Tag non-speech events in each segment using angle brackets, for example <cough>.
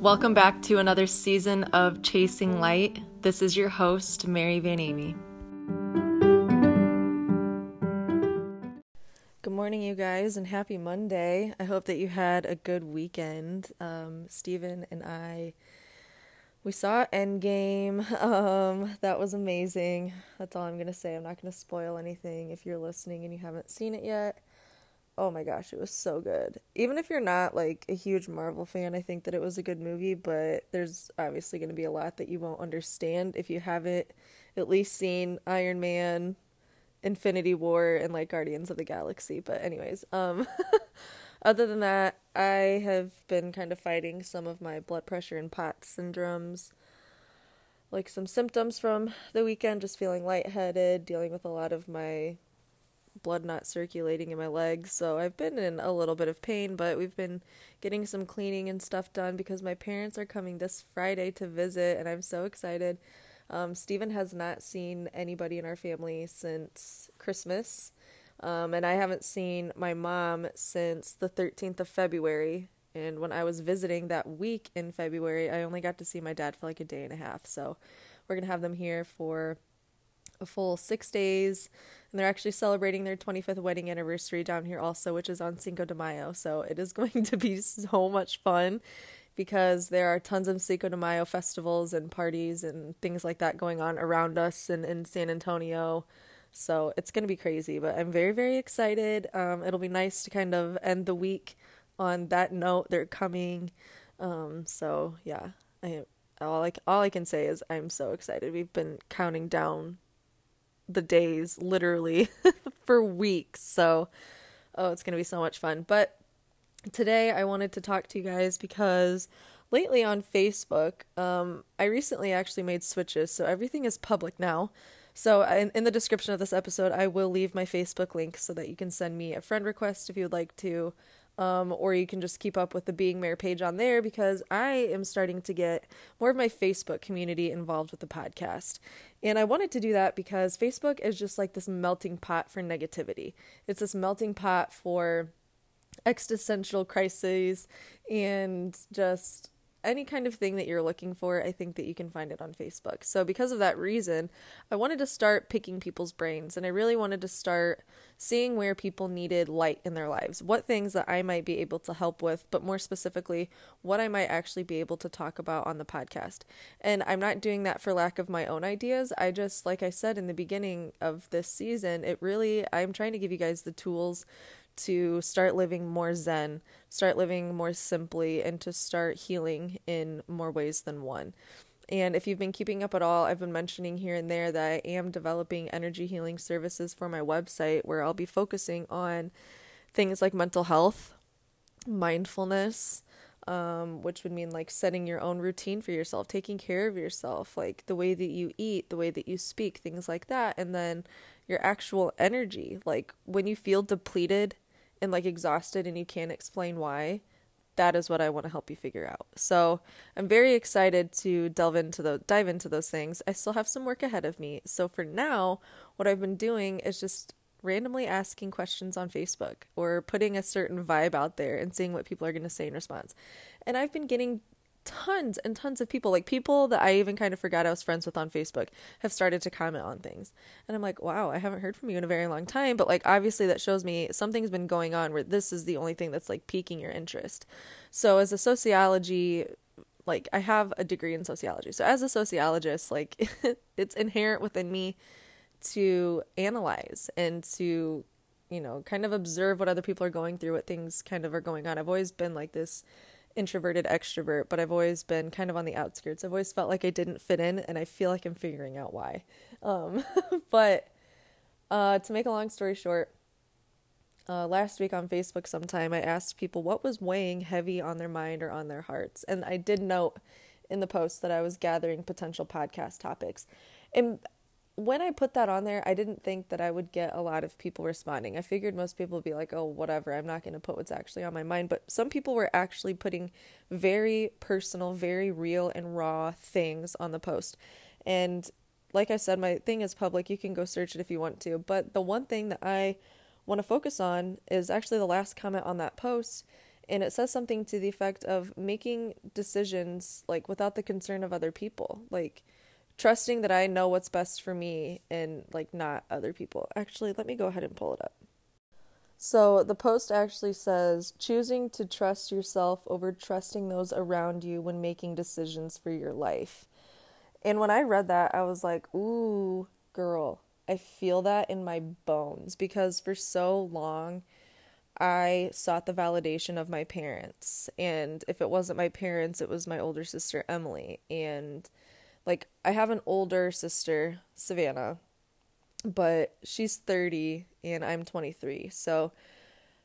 Welcome back to another season of Chasing Light. This is your host, Mary Van Amy. Good morning, you guys, and happy Monday. I hope that you had a good weekend. Um, Stephen and I, we saw Endgame. <laughs> Um, that was amazing. That's all I'm going to say. I'm not going to spoil anything if you're listening and you haven't seen it yet oh my gosh, it was so good. Even if you're not like a huge Marvel fan, I think that it was a good movie, but there's obviously going to be a lot that you won't understand if you haven't at least seen Iron Man, Infinity War and like Guardians of the Galaxy. But anyways, um <laughs> other than that, I have been kind of fighting some of my blood pressure and POTS syndromes. Like some symptoms from the weekend, just feeling lightheaded, dealing with a lot of my blood not circulating in my legs. So I've been in a little bit of pain, but we've been getting some cleaning and stuff done because my parents are coming this Friday to visit, and I'm so excited. Um, Stephen has not seen anybody in our family since Christmas, um, and I haven't seen my mom since the 13th of February. And when I was visiting that week in February, I only got to see my dad for like a day and a half. So we're to have them here for a full six days. And they're actually celebrating their 25th wedding anniversary down here also, which is on Cinco de Mayo. So it is <laughs> going to be so much fun because there are tons of Cinco de Mayo festivals and parties and things like that going on around us and in San Antonio. So it's going to be crazy, but I'm very, very excited. Um, it'll be nice to kind of end the week on that note. They're coming. Um, so yeah, I all I, all I can say is I'm so excited. We've been counting down the days literally <laughs> for weeks. So, oh, it's going to be so much fun. But today I wanted to talk to you guys because lately on Facebook, um, I recently actually made switches. So everything is public now. So in, in the description of this episode, I will leave my Facebook link so that you can send me a friend request if you would like to. Um, or you can just keep up with the Being Mayor page on there because I am starting to get more of my Facebook community involved with the podcast. And I wanted to do that because Facebook is just like this melting pot for negativity. It's this melting pot for existential crises and just any kind of thing that you're looking for, I think that you can find it on Facebook. So, because of that reason, I wanted to start picking people's brains and I really wanted to start seeing where people needed light in their lives, what things that I might be able to help with, but more specifically, what I might actually be able to talk about on the podcast. And I'm not doing that for lack of my own ideas. I just, like I said in the beginning of this season, it really, I'm trying to give you guys the tools to start living more zen, start living more simply, and to start healing in more ways than one. And if you've been keeping up at all, I've been mentioning here and there that I am developing energy healing services for my website where I'll be focusing on things like mental health, mindfulness, um, which would mean like setting your own routine for yourself, taking care of yourself, like the way that you eat, the way that you speak, things like that. And then your actual energy, like when you feel depleted and like exhausted and you can't explain why, that is what I want to help you figure out. So I'm very excited to delve into the dive into those things. I still have some work ahead of me. So for now, what I've been doing is just randomly asking questions on Facebook or putting a certain vibe out there and seeing what people are going to say in response. And I've been getting tons and tons of people, like people that I even kind of forgot I was friends with on Facebook, have started to comment on things. And I'm like, wow, I haven't heard from you in a very long time. But like, obviously, that shows me something's been going on where this is the only thing that's like piquing your interest. So, as a sociology, like, I have a degree in sociology. So, as a sociologist, like, <laughs> it's inherent within me to analyze and to you know kind of observe what other people are going through what things kind of are going on i've always been like this introverted extrovert, but I've always been kind of on the outskirts. I've always felt like I didn't fit in, and I feel like I'm figuring out why. Um, <laughs> but uh, to make a long story short, uh, last week on Facebook, sometime I asked people what was weighing heavy on their mind or on their hearts, and I did note in the post that I was gathering potential podcast topics. And when I put that on there, I didn't think that I would get a lot of people responding. I figured most people would be like, oh, whatever, I'm not going to put what's actually on my mind. But some people were actually putting very personal, very real, and raw things on the post. And like I said, my thing is public. You can go search it if you want to. But the one thing that I want to focus on is actually the last comment on that post. and it says something to the effect of making decisions like without the concern of other people. Like trusting that I know what's best for me and like not other people. Actually, let me go ahead and pull it up. So the post actually says choosing to trust yourself over trusting those around you when making decisions for your life. And when I read that, I was like, ooh, girl, I feel that in my bones because for so long I sought the validation of my parents. And if it wasn't my parents, it was my older sister, Emily. And like, I have an older sister, Savannah, but she's 30 and I'm 23. So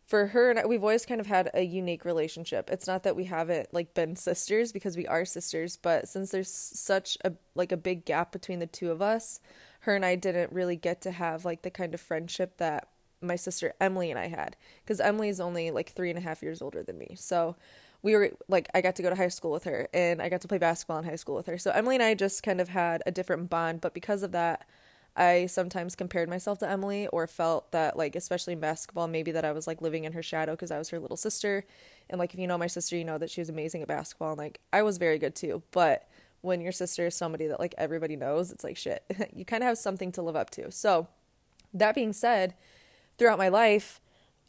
for her and I, we've always kind of had a unique relationship. It's not that we haven't like been sisters because we are sisters, but since there's such a like a big gap between the two of us, her and I didn't really get to have like the kind of friendship that my sister Emily and I had because Emily is only like three and a half years older than me. So we were like I got to go to high school with her and I got to play basketball in high school with her. So Emily and I just kind of had a different bond, but because of that, I sometimes compared myself to Emily or felt that like especially in basketball maybe that I was like living in her shadow because I was her little sister. And like if you know my sister you know that she was amazing at basketball and like I was very good too. But when your sister is somebody that like everybody knows it's like shit <laughs> you kind of have something to live up to. So that being said throughout my life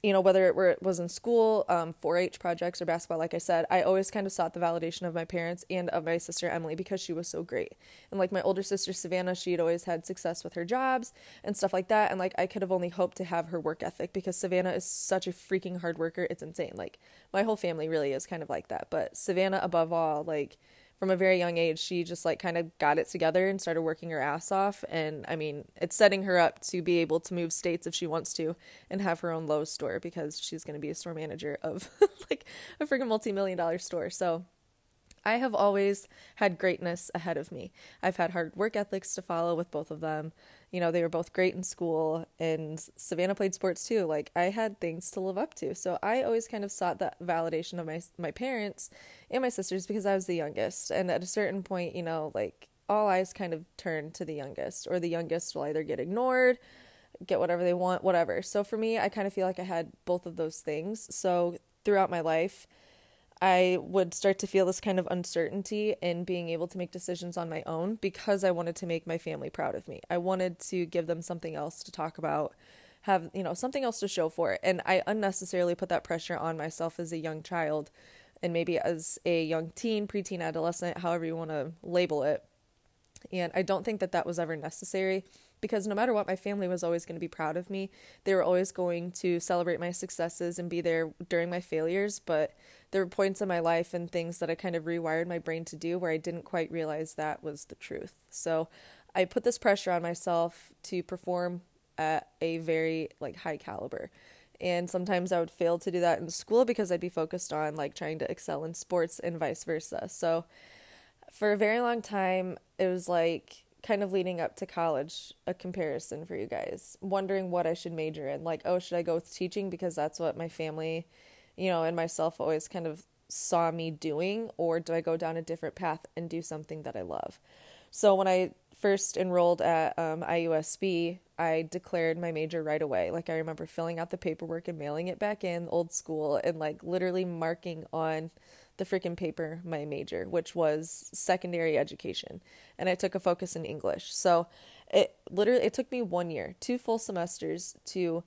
you know, whether it was in school, um, 4-H projects or basketball, like I said, I always kind of sought the validation of my parents and of my sister Emily because she was so great. And like my older sister Savannah, she had always had success with her jobs and stuff like that. And like I could have only hoped to have her work ethic because Savannah is such a freaking hard worker. It's insane. Like my whole family really is kind of like that. But Savannah, above all, like from a very young age, she just like kind of got it together and started working her ass off. And I mean, it's setting her up to be able to move states if she wants to and have her own Lowe's store because she's going to be a store manager of <laughs> like a freaking multi million dollar store. So I have always had greatness ahead of me. I've had hard work ethics to follow with both of them you know, they were both great in school and Savannah played sports too. Like I had things to live up to. So I always kind of sought that validation of my my parents and my sisters because I was the youngest. And at a certain point, you know, like all eyes kind of turn to the youngest or the youngest will either get ignored, get whatever they want, whatever. So for me, I kind of feel like I had both of those things. So throughout my life, I would start to feel this kind of uncertainty in being able to make decisions on my own because I wanted to make my family proud of me. I wanted to give them something else to talk about, have, you know, something else to show for it. And I unnecessarily put that pressure on myself as a young child and maybe as a young teen, preteen, adolescent, however you want to label it. And I don't think that that was ever necessary because no matter what, my family was always going to be proud of me. They were always going to celebrate my successes and be there during my failures. But there were points in my life and things that I kind of rewired my brain to do where I didn't quite realize that was the truth. So I put this pressure on myself to perform at a very like high caliber. And sometimes I would fail to do that in school because I'd be focused on like trying to excel in sports and vice versa. So for a very long time, it was like kind of leading up to college a comparison for you guys, wondering what I should major in. Like, oh, should I go with teaching because that's what my family, you know, and myself always kind of saw me doing, or do I go down a different path and do something that I love? So when I first enrolled at um, IUSB, I declared my major right away. Like I remember filling out the paperwork and mailing it back in old school and like literally marking on the freaking paper my major, which was secondary education, and I took a focus in English. So it literally it took me one year, two full semesters to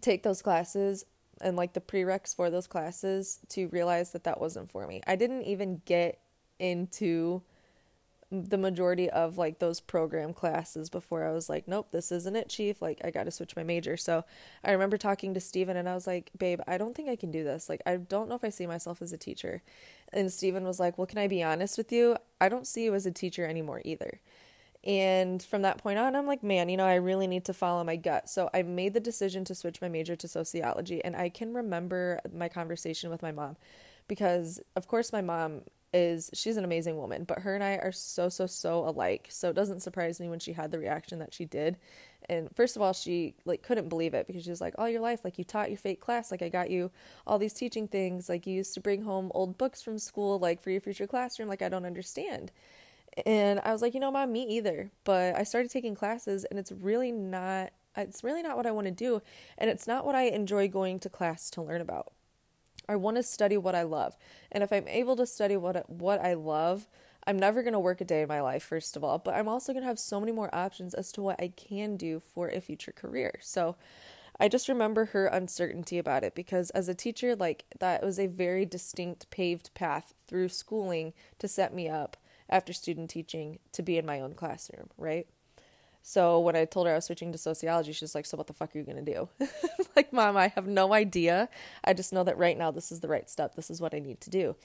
take those classes and like the prereqs for those classes to realize that that wasn't for me. I didn't even get into the majority of like those program classes before I was like, nope, this isn't it, chief. Like, I got to switch my major. So I remember talking to Steven and I was like, babe, I don't think I can do this. Like, I don't know if I see myself as a teacher. And Steven was like, well, can I be honest with you? I don't see you as a teacher anymore either. And from that point on, I'm like, man, you know, I really need to follow my gut. So I made the decision to switch my major to sociology. And I can remember my conversation with my mom because, of course, my mom is she's an amazing woman, but her and I are so so so alike. So it doesn't surprise me when she had the reaction that she did. And first of all, she like couldn't believe it because she was like, "All your life, like you taught your fake class, like I got you all these teaching things, like you used to bring home old books from school, like for your future classroom, like I don't understand." And I was like, "You know, mom, me either." But I started taking classes, and it's really not it's really not what I want to do, and it's not what I enjoy going to class to learn about. I want to study what I love. And if I'm able to study what what I love, I'm never going to work a day in my life first of all, but I'm also going to have so many more options as to what I can do for a future career. So I just remember her uncertainty about it because as a teacher like that was a very distinct paved path through schooling to set me up after student teaching to be in my own classroom, right? So when I told her I was switching to sociology, she's like, "So what the fuck are you to do?" <laughs> like, "Mom, I have no idea. I just know that right now this is the right step. This is what I need to do."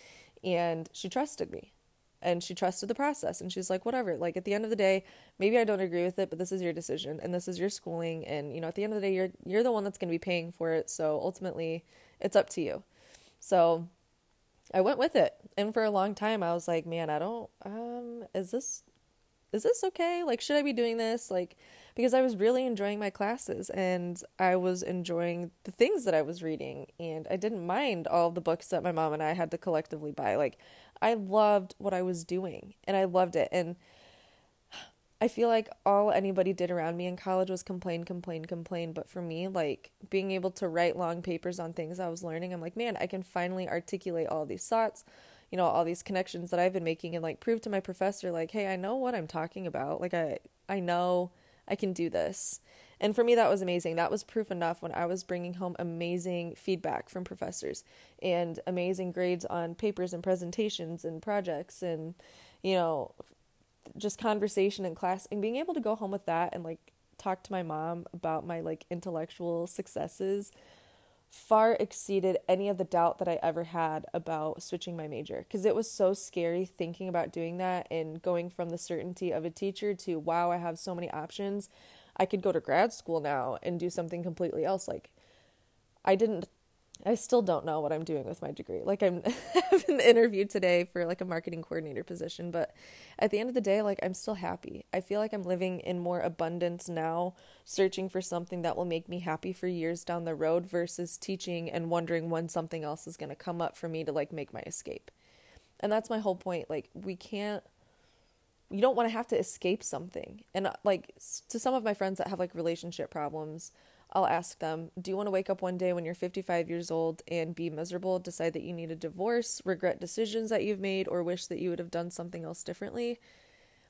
And she trusted me. And she trusted the process and she's like, "Whatever. Like at the end of the day, maybe I don't agree with it, but this is your decision and this is your schooling and you know, at the end of the day, you're you're the one that's to be paying for it. So ultimately, it's up to you." So I went with it. And for a long time I was like, "Man, I don't um is this is this okay? Like, should I be doing this? Like, because I was really enjoying my classes and I was enjoying the things that I was reading and I didn't mind all the books that my mom and I had to collectively buy. Like, I loved what I was doing and I loved it. And I feel like all anybody did around me in college was complain, complain, complain. But for me, like being able to write long papers on things I was learning, I'm like, man, I can finally articulate all these thoughts you know all these connections that I've been making and like prove to my professor like hey I know what I'm talking about. Like I I know I can do this. And for me that was amazing. That was proof enough when I was bringing home amazing feedback from professors and amazing grades on papers and presentations and projects and you know just conversation in class and being able to go home with that and like talk to my mom about my like intellectual successes far exceeded any of the doubt that I ever had about switching my major because it was so scary thinking about doing that and going from the certainty of a teacher to wow, I have so many options. I could go to grad school now and do something completely else. Like, I didn't I still don't know what I'm doing with my degree. Like I'm <laughs> having an interview today for like a marketing coordinator position, but at the end of the day, like I'm still happy. I feel like I'm living in more abundance now, searching for something that will make me happy for years down the road versus teaching and wondering when something else is going to come up for me to like make my escape. And that's my whole point. Like we can't you don't want to have to escape something. And uh, like to some of my friends that have like relationship problems, I'll ask them, Do you want to wake up one day when you're 55 years old and be miserable, decide that you need a divorce, regret decisions that you've made, or wish that you would have done something else differently?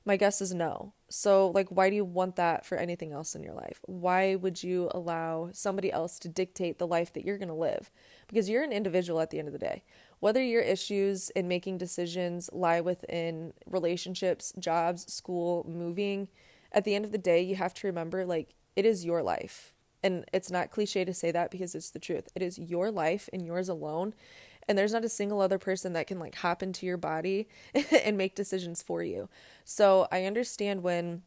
My guess is no. So, like, why do you want that for anything else in your life? Why would you allow somebody else to dictate the life that you're going to live? Because you're an individual at the end of the day. Whether your issues in making decisions lie within relationships, jobs, school, moving, at the end of the day, you have to remember like, it is your life and it's not cliche to say that because it's the truth. It is your life and yours alone. And there's not a single other person that can like hop into your body <laughs> and make decisions for you. So I understand when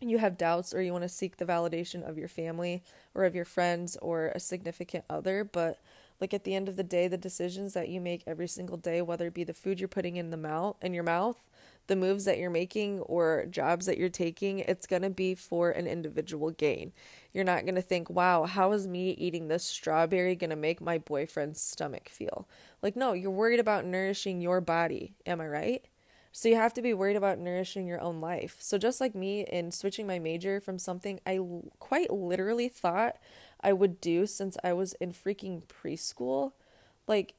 you have doubts or you want to seek the validation of your family or of your friends or a significant other, but like at the end of the day, the decisions that you make every single day, whether it be the food you're putting in the mouth in your mouth the moves that you're making or jobs that you're taking, it's going to be for an individual gain. You're not going to think, wow, how is me eating this strawberry going to make my boyfriend's stomach feel? Like, no, you're worried about nourishing your body. Am I right? So you have to be worried about nourishing your own life. So just like me in switching my major from something I quite literally thought I would do since I was in freaking preschool, like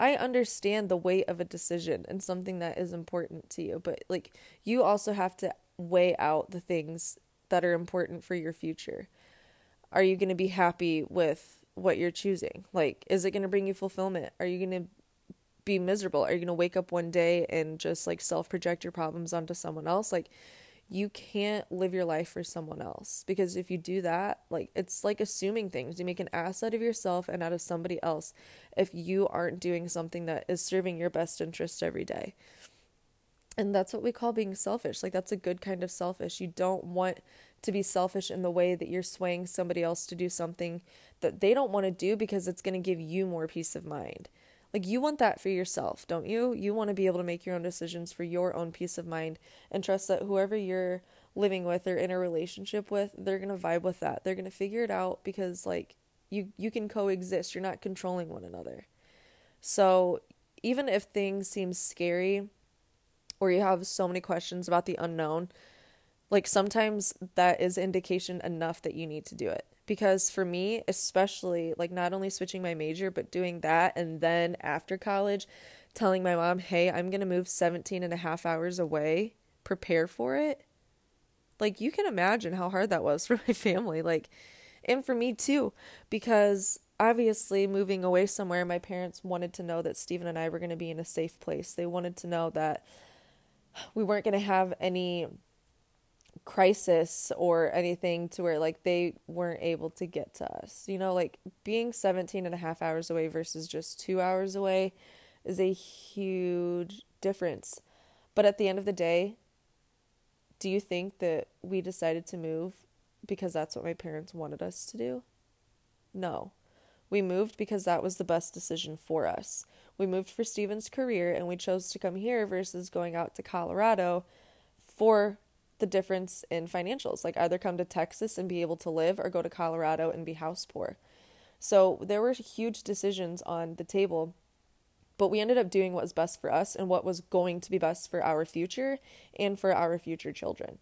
I understand the weight of a decision and something that is important to you, but like you also have to weigh out the things that are important for your future. Are you going to be happy with what you're choosing? Like, is it going to bring you fulfillment? Are you going to be miserable? Are you going to wake up one day and just like self project your problems onto someone else? Like, you can't live your life for someone else. Because if you do that like it's like assuming things. You make an ass out of yourself and out of somebody else if you aren't doing something that is serving your best interest every day. And that's what we call being selfish. Like that's a good kind of selfish. You don't want to be selfish in the way that you're swaying somebody else to do something that they don't want to do because it's going to give you more peace of mind like you want that for yourself, don't you? You want to be able to make your own decisions for your own peace of mind and trust that whoever you're living with or in a relationship with, they're going to vibe with that. They're going to figure it out because like you you can coexist. You're not controlling one another. So, even if things seem scary or you have so many questions about the unknown, like sometimes that is indication enough that you need to do it because for me, especially like not only switching my major, but doing that and then after college, telling my mom, hey, I'm going to move 17 and a half hours away, prepare for it. Like, you can imagine how hard that was <laughs> for my family. Like, and for me too, because obviously moving away somewhere, my parents wanted to know that Stephen and I were going to be in a safe place. They wanted to know that we weren't going to have any crisis or anything to where like they weren't able to get to us. You know, like being 17 and a half hours away versus just 2 hours away is a huge difference. But at the end of the day, do you think that we decided to move because that's what my parents wanted us to do? No. We moved because that was the best decision for us. We moved for Steven's career and we chose to come here versus going out to Colorado for the difference in financials. Like either come to Texas and be able to live or go to Colorado and be house poor. So there were huge decisions on the table, but we ended up doing what was best for us and what was going to be best for our future and for our future children.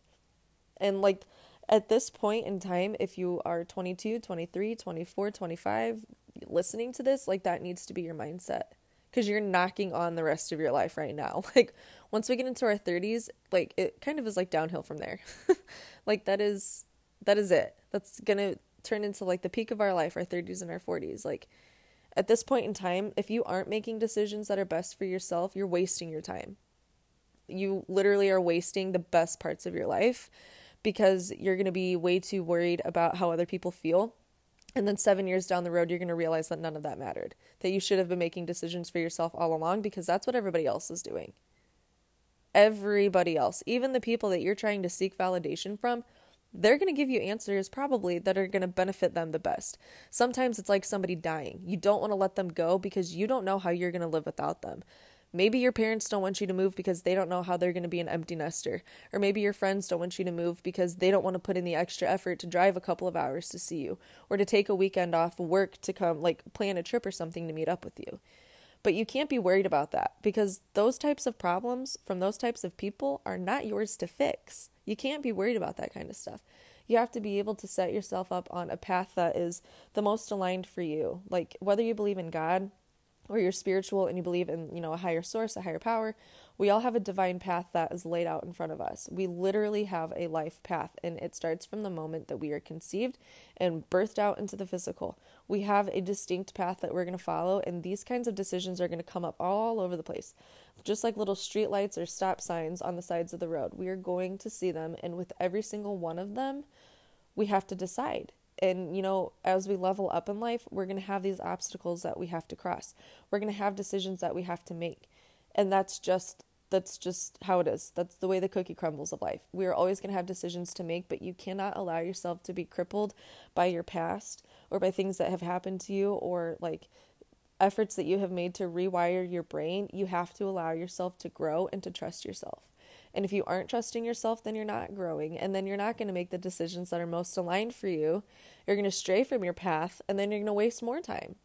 And like at this point in time, if you are 22, 23, 24, 25, listening to this, like that needs to be your mindset because you're knocking on the rest of your life right now. <laughs> Like once we get into our 30s, like it kind of is like downhill from there. <laughs> like that is that is it. That's to turn into like the peak of our life, our 30s and our 40s. Like at this point in time, if you aren't making decisions that are best for yourself, you're wasting your time. You literally are wasting the best parts of your life because you're going to be way too worried about how other people feel. And then seven years down the road, you're going to realize that none of that mattered. That you should have been making decisions for yourself all along because that's what everybody else is doing. Everybody else, even the people that you're trying to seek validation from, they're going to give you answers probably that are going to benefit them the best. Sometimes it's like somebody dying. You don't want to let them go because you don't know how you're going to live without them. Maybe your parents don't want you to move because they don't know how they're going to be an empty nester. Or maybe your friends don't want you to move because they don't want to put in the extra effort to drive a couple of hours to see you or to take a weekend off work to come, like, plan a trip or something to meet up with you. But you can't be worried about that because those types of problems from those types of people are not yours to fix. You can't be worried about that kind of stuff. You have to be able to set yourself up on a path that is the most aligned for you. Like, whether you believe in God, or you're spiritual and you believe in, you know, a higher source, a higher power, we all have a divine path that is laid out in front of us. We literally have a life path and it starts from the moment that we are conceived and birthed out into the physical. We have a distinct path that we're going to follow and these kinds of decisions are going to come up all over the place. Just like little street lights or stop signs on the sides of the road. We are going to see them and with every single one of them, we have to decide and you know as we level up in life we're going to have these obstacles that we have to cross. We're going to have decisions that we have to make. And that's just that's just how it is. That's the way the cookie crumbles of life. We are always going to have decisions to make but you cannot allow yourself to be crippled by your past or by things that have happened to you or like efforts that you have made to rewire your brain. You have to allow yourself to grow and to trust yourself and if you aren't trusting yourself, then you're not growing. And then you're not going to make the decisions that are most aligned for you. You're going to stray from your path and then you're going to waste more time.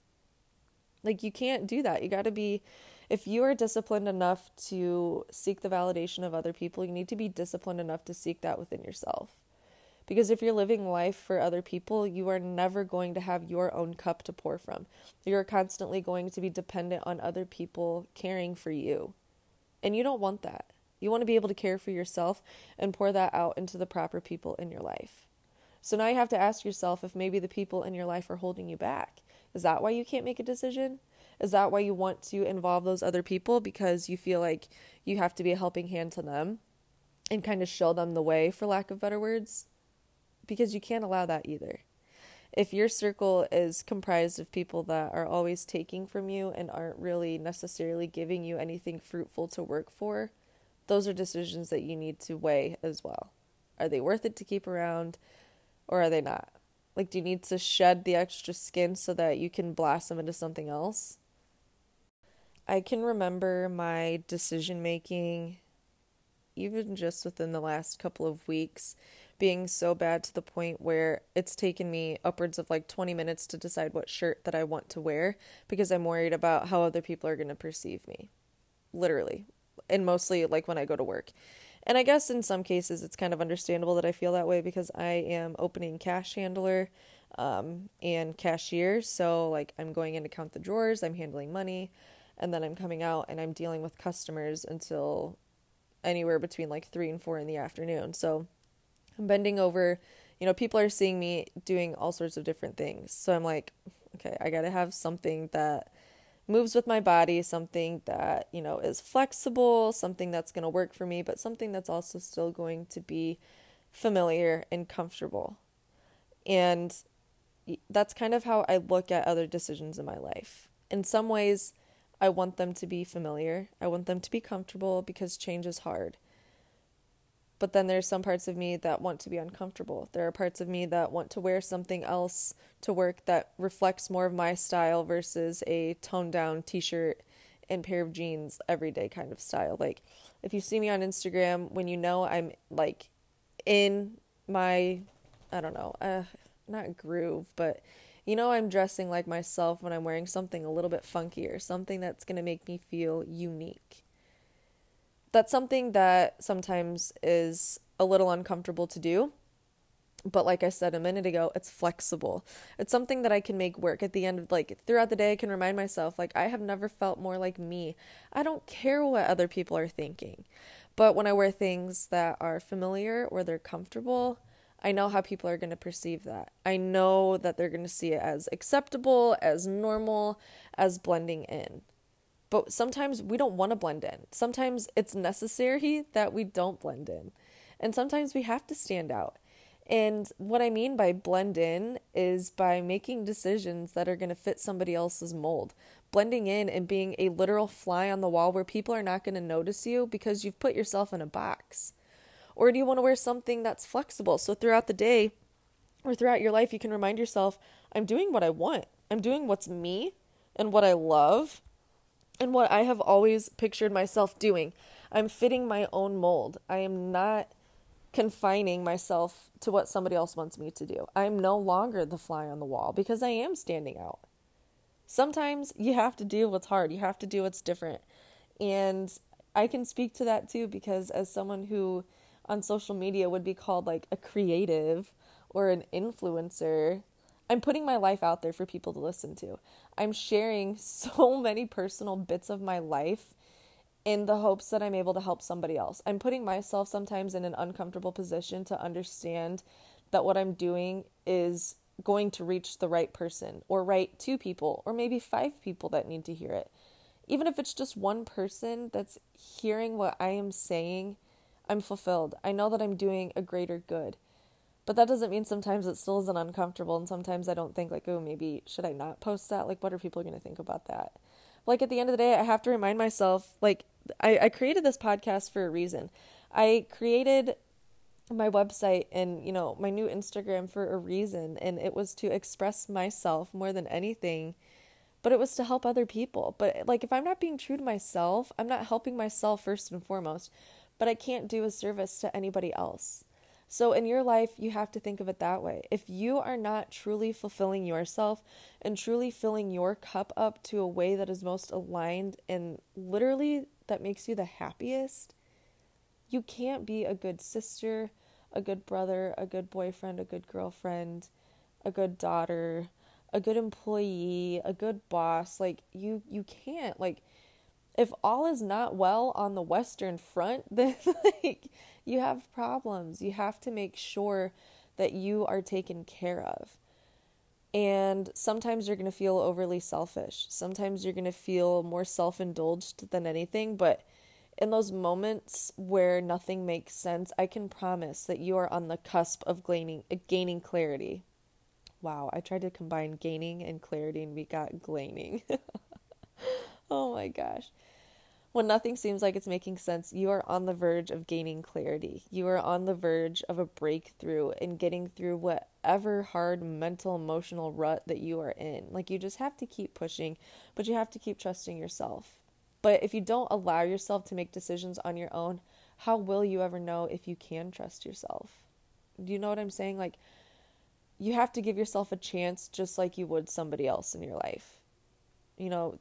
Like, you can't do that. You got to be, if you are disciplined enough to seek the validation of other people, you need to be disciplined enough to seek that within yourself. Because if you're living life for other people, you are never going to have your own cup to pour from. You're constantly going to be dependent on other people caring for you. And you don't want that. You want to be able to care for yourself and pour that out into the proper people in your life. So now you have to ask yourself if maybe the people in your life are holding you back. Is that why you can't make a decision? Is that why you want to involve those other people because you feel like you have to be a helping hand to them and kind of show them the way, for lack of better words? Because you can't allow that either. If your circle is comprised of people that are always taking from you and aren't really necessarily giving you anything fruitful to work for, those are decisions that you need to weigh as well. Are they worth it to keep around or are they not? Like, do you need to shed the extra skin so that you can blossom into something else? I can remember my decision making, even just within the last couple of weeks, being so bad to the point where it's taken me upwards of like 20 minutes to decide what shirt that I want to wear because I'm worried about how other people are going to perceive me. Literally, and mostly like when I go to work. And I guess in some cases it's kind of understandable that I feel that way because I am opening cash handler um, and cashier. So, like, I'm going in to count the drawers, I'm handling money, and then I'm coming out and I'm dealing with customers until anywhere between like three and four in the afternoon. So, I'm bending over. You know, people are seeing me doing all sorts of different things. So, I'm like, okay, I got to have something that moves with my body, something that, you know, is flexible, something that's going to work for me, but something that's also still going to be familiar and comfortable. And that's kind of how I look at other decisions in my life. In some ways, I want them to be familiar. I want them to be comfortable because change is hard. But then there's some parts of me that want to be uncomfortable. There are parts of me that want to wear something else to work that reflects more of my style versus a toned down t shirt and pair of jeans everyday kind of style. Like if you see me on Instagram when you know I'm like in my I don't know, uh, not groove, but you know I'm dressing like myself when I'm wearing something a little bit funkier, something that's going to make me feel unique. That's something that sometimes is a little uncomfortable to do. But like I said a minute ago, it's flexible. It's something that I can make work at the end of like throughout the day I can remind myself like I have never felt more like me. I don't care what other people are thinking. But when I wear things that are familiar or they're comfortable, I know how people are going to perceive that. I know that they're going to see it as acceptable, as normal, as blending in. But sometimes we don't want to blend in. Sometimes it's necessary that we don't blend in. And sometimes we have to stand out. And what I mean by blend in is by making decisions that are going to fit somebody else's mold, blending in and being a literal fly on the wall where people are not going to notice you because you've put yourself in a box. Or do you want to wear something that's flexible? So throughout the day or throughout your life, you can remind yourself I'm doing what I want, I'm doing what's me and what I love and what I have always pictured myself doing. I'm fitting my own mold. I am not confining myself to what somebody else wants me to do. I'm no longer the fly on the wall because I am standing out. Sometimes you have to do what's hard, you have to do what's different. And I can speak to that too because as someone who on social media would be called like a creative or an influencer. I'm putting my life out there for people to listen to. I'm sharing <laughs> so many personal bits of my life in the hopes that I'm able to help somebody else. I'm putting myself sometimes in an uncomfortable position to understand that what I'm doing is going to reach the right person or right two people or maybe five people that need to hear it. Even if it's just one person that's hearing what I am saying I'm fulfilled. I know that I'm doing a greater good. But that doesn't mean sometimes it still isn't uncomfortable and sometimes I don't think like, oh, maybe should I not post that? Like what are people going to think about that? Like at the end of the day, I have to remind myself like I, I created this podcast for a reason. I created my website and you know my new Instagram for a reason and it was to express myself more than anything but it was to help other people but like if I'm not being true to myself I'm not helping myself first and foremost but I can't do a service to anybody else. So, in your life, you have to think of it that way. If you are not truly fulfilling yourself and truly filling your cup up to a way that is most aligned and literally that makes you the happiest, you can't be a good sister, a good brother, a good boyfriend, a good girlfriend, a good daughter, a good employee, a good boss. Like you you can't like if all is not well on the Western Front, <laughs> then like you have problems. You have to make sure that you are taken care of. And sometimes you're going to feel overly selfish. Sometimes you're going to feel more self indulged than anything. But in those moments where nothing makes sense, I can promise that you are on the cusp of gaining, gaining clarity. Wow, I tried to combine gaining and clarity and we got glaining. <laughs> oh my gosh. When nothing seems like it's making sense, you are on the verge of gaining clarity. You are on the verge of a breakthrough and getting through whatever hard mental, emotional rut that you are in. Like, you just have to keep pushing, but you have to keep trusting yourself. But if you don't allow yourself to make decisions on your own, how will you ever know if you can trust yourself? Do you know what I'm saying? Like, you have to give yourself a chance just like you would somebody else in your life. You know,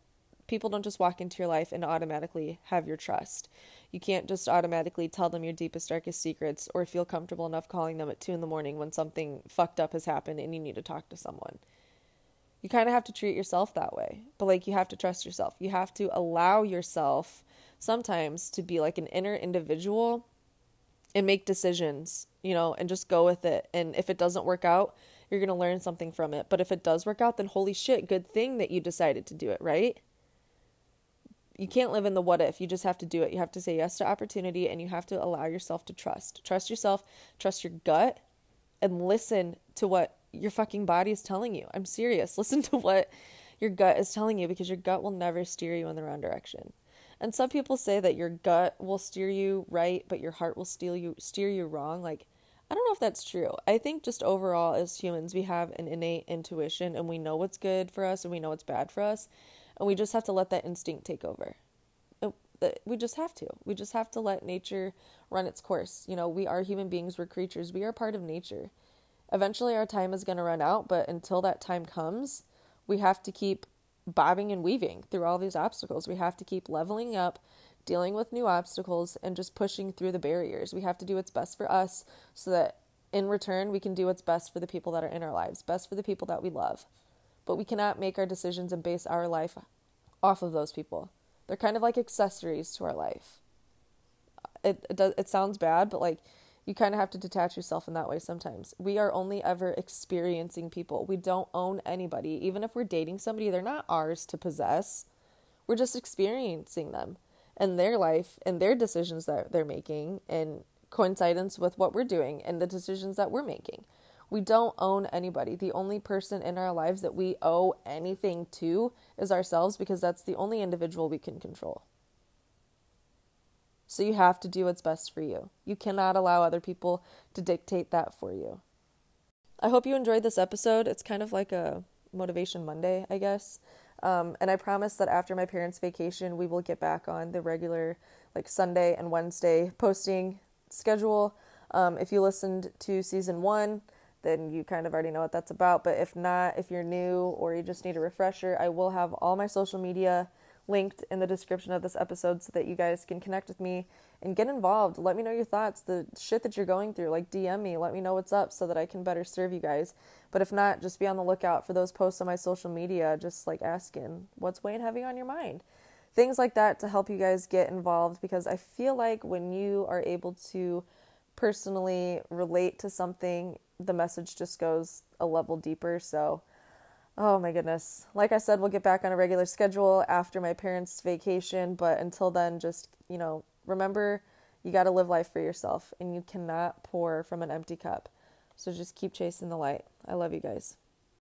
People don't just walk into your life and automatically have your trust. You can't just automatically tell them your deepest, darkest secrets or feel comfortable enough calling them at two in the morning when something fucked up has happened and you need to talk to someone. You kind of have to treat yourself that way. But like, you have to trust yourself. You have to allow yourself sometimes to be like an inner individual and make decisions, you know, and just go with it. And if it doesn't work out, you're going to learn something from it. But if it does work out, then holy shit, good thing that you decided to do it, right? You can't live in the what if. You just have to do it. You have to say yes to opportunity and you have to allow yourself to trust. Trust yourself, trust your gut, and listen to what your fucking body is telling you. I'm serious. <laughs> Listen to what your gut is telling you because your gut will never steer you in the wrong direction. And some people say that your gut will steer you right, but your heart will steer you steer you wrong. Like I don't know if that's true. I think just overall as humans, we have an innate intuition and we know what's good for us and we know what's bad for us, and we just have to let that instinct take over. Uh, we just have to. We just have to let nature run its course. You know, we are human beings, we're creatures, we are part of nature. Eventually, our time is going to run out, but until that time comes, we have to keep bobbing and weaving through all these obstacles. We have to keep leveling up, dealing with new obstacles, and just pushing through the barriers. We have to do what's best for us so that in return we can do what's best for the people that are in our lives, best for the people that we love. But we cannot make our decisions and base our life off of those people. They're kind of like accessories to our life. It it, does, it sounds bad, but like you kind of have to detach yourself in that way sometimes. We are only ever experiencing people. We don't own anybody. Even if we're dating somebody, they're not ours to possess. We're just experiencing them and their life and their decisions that they're making in coincidence with what we're doing and the decisions that we're making. We don't own anybody. The only person in our lives that we owe anything to is ourselves because that's the only individual we can control. So you have to do what's best for you. You cannot allow other people to dictate that for you. I hope you enjoyed this episode. It's kind of like a Motivation Monday, I guess. Um, and I promise that after my parents' vacation, we will get back on the regular, like Sunday and Wednesday posting schedule. Um, if you listened to season one, then you kind of already know what that's about. But if not, if you're new or you just need a refresher, I will have all my social media linked in the description of this episode so that you guys can connect with me and get involved. Let me know your thoughts, the shit that you're going through. Like, DM me, let me know what's up so that I can better serve you guys. But if not, just be on the lookout for those posts on my social media, just like asking what's weighing heavy on your mind. Things like that to help you guys get involved because I feel like when you are able to personally relate to something, the message just goes a level deeper. So, Oh my goodness. Like I said, we'll get back on a regular schedule after my parents' vacation, but until then, just, you know, remember you got to live life for yourself and you cannot pour from an empty cup. So just keep chasing the light. I love you guys.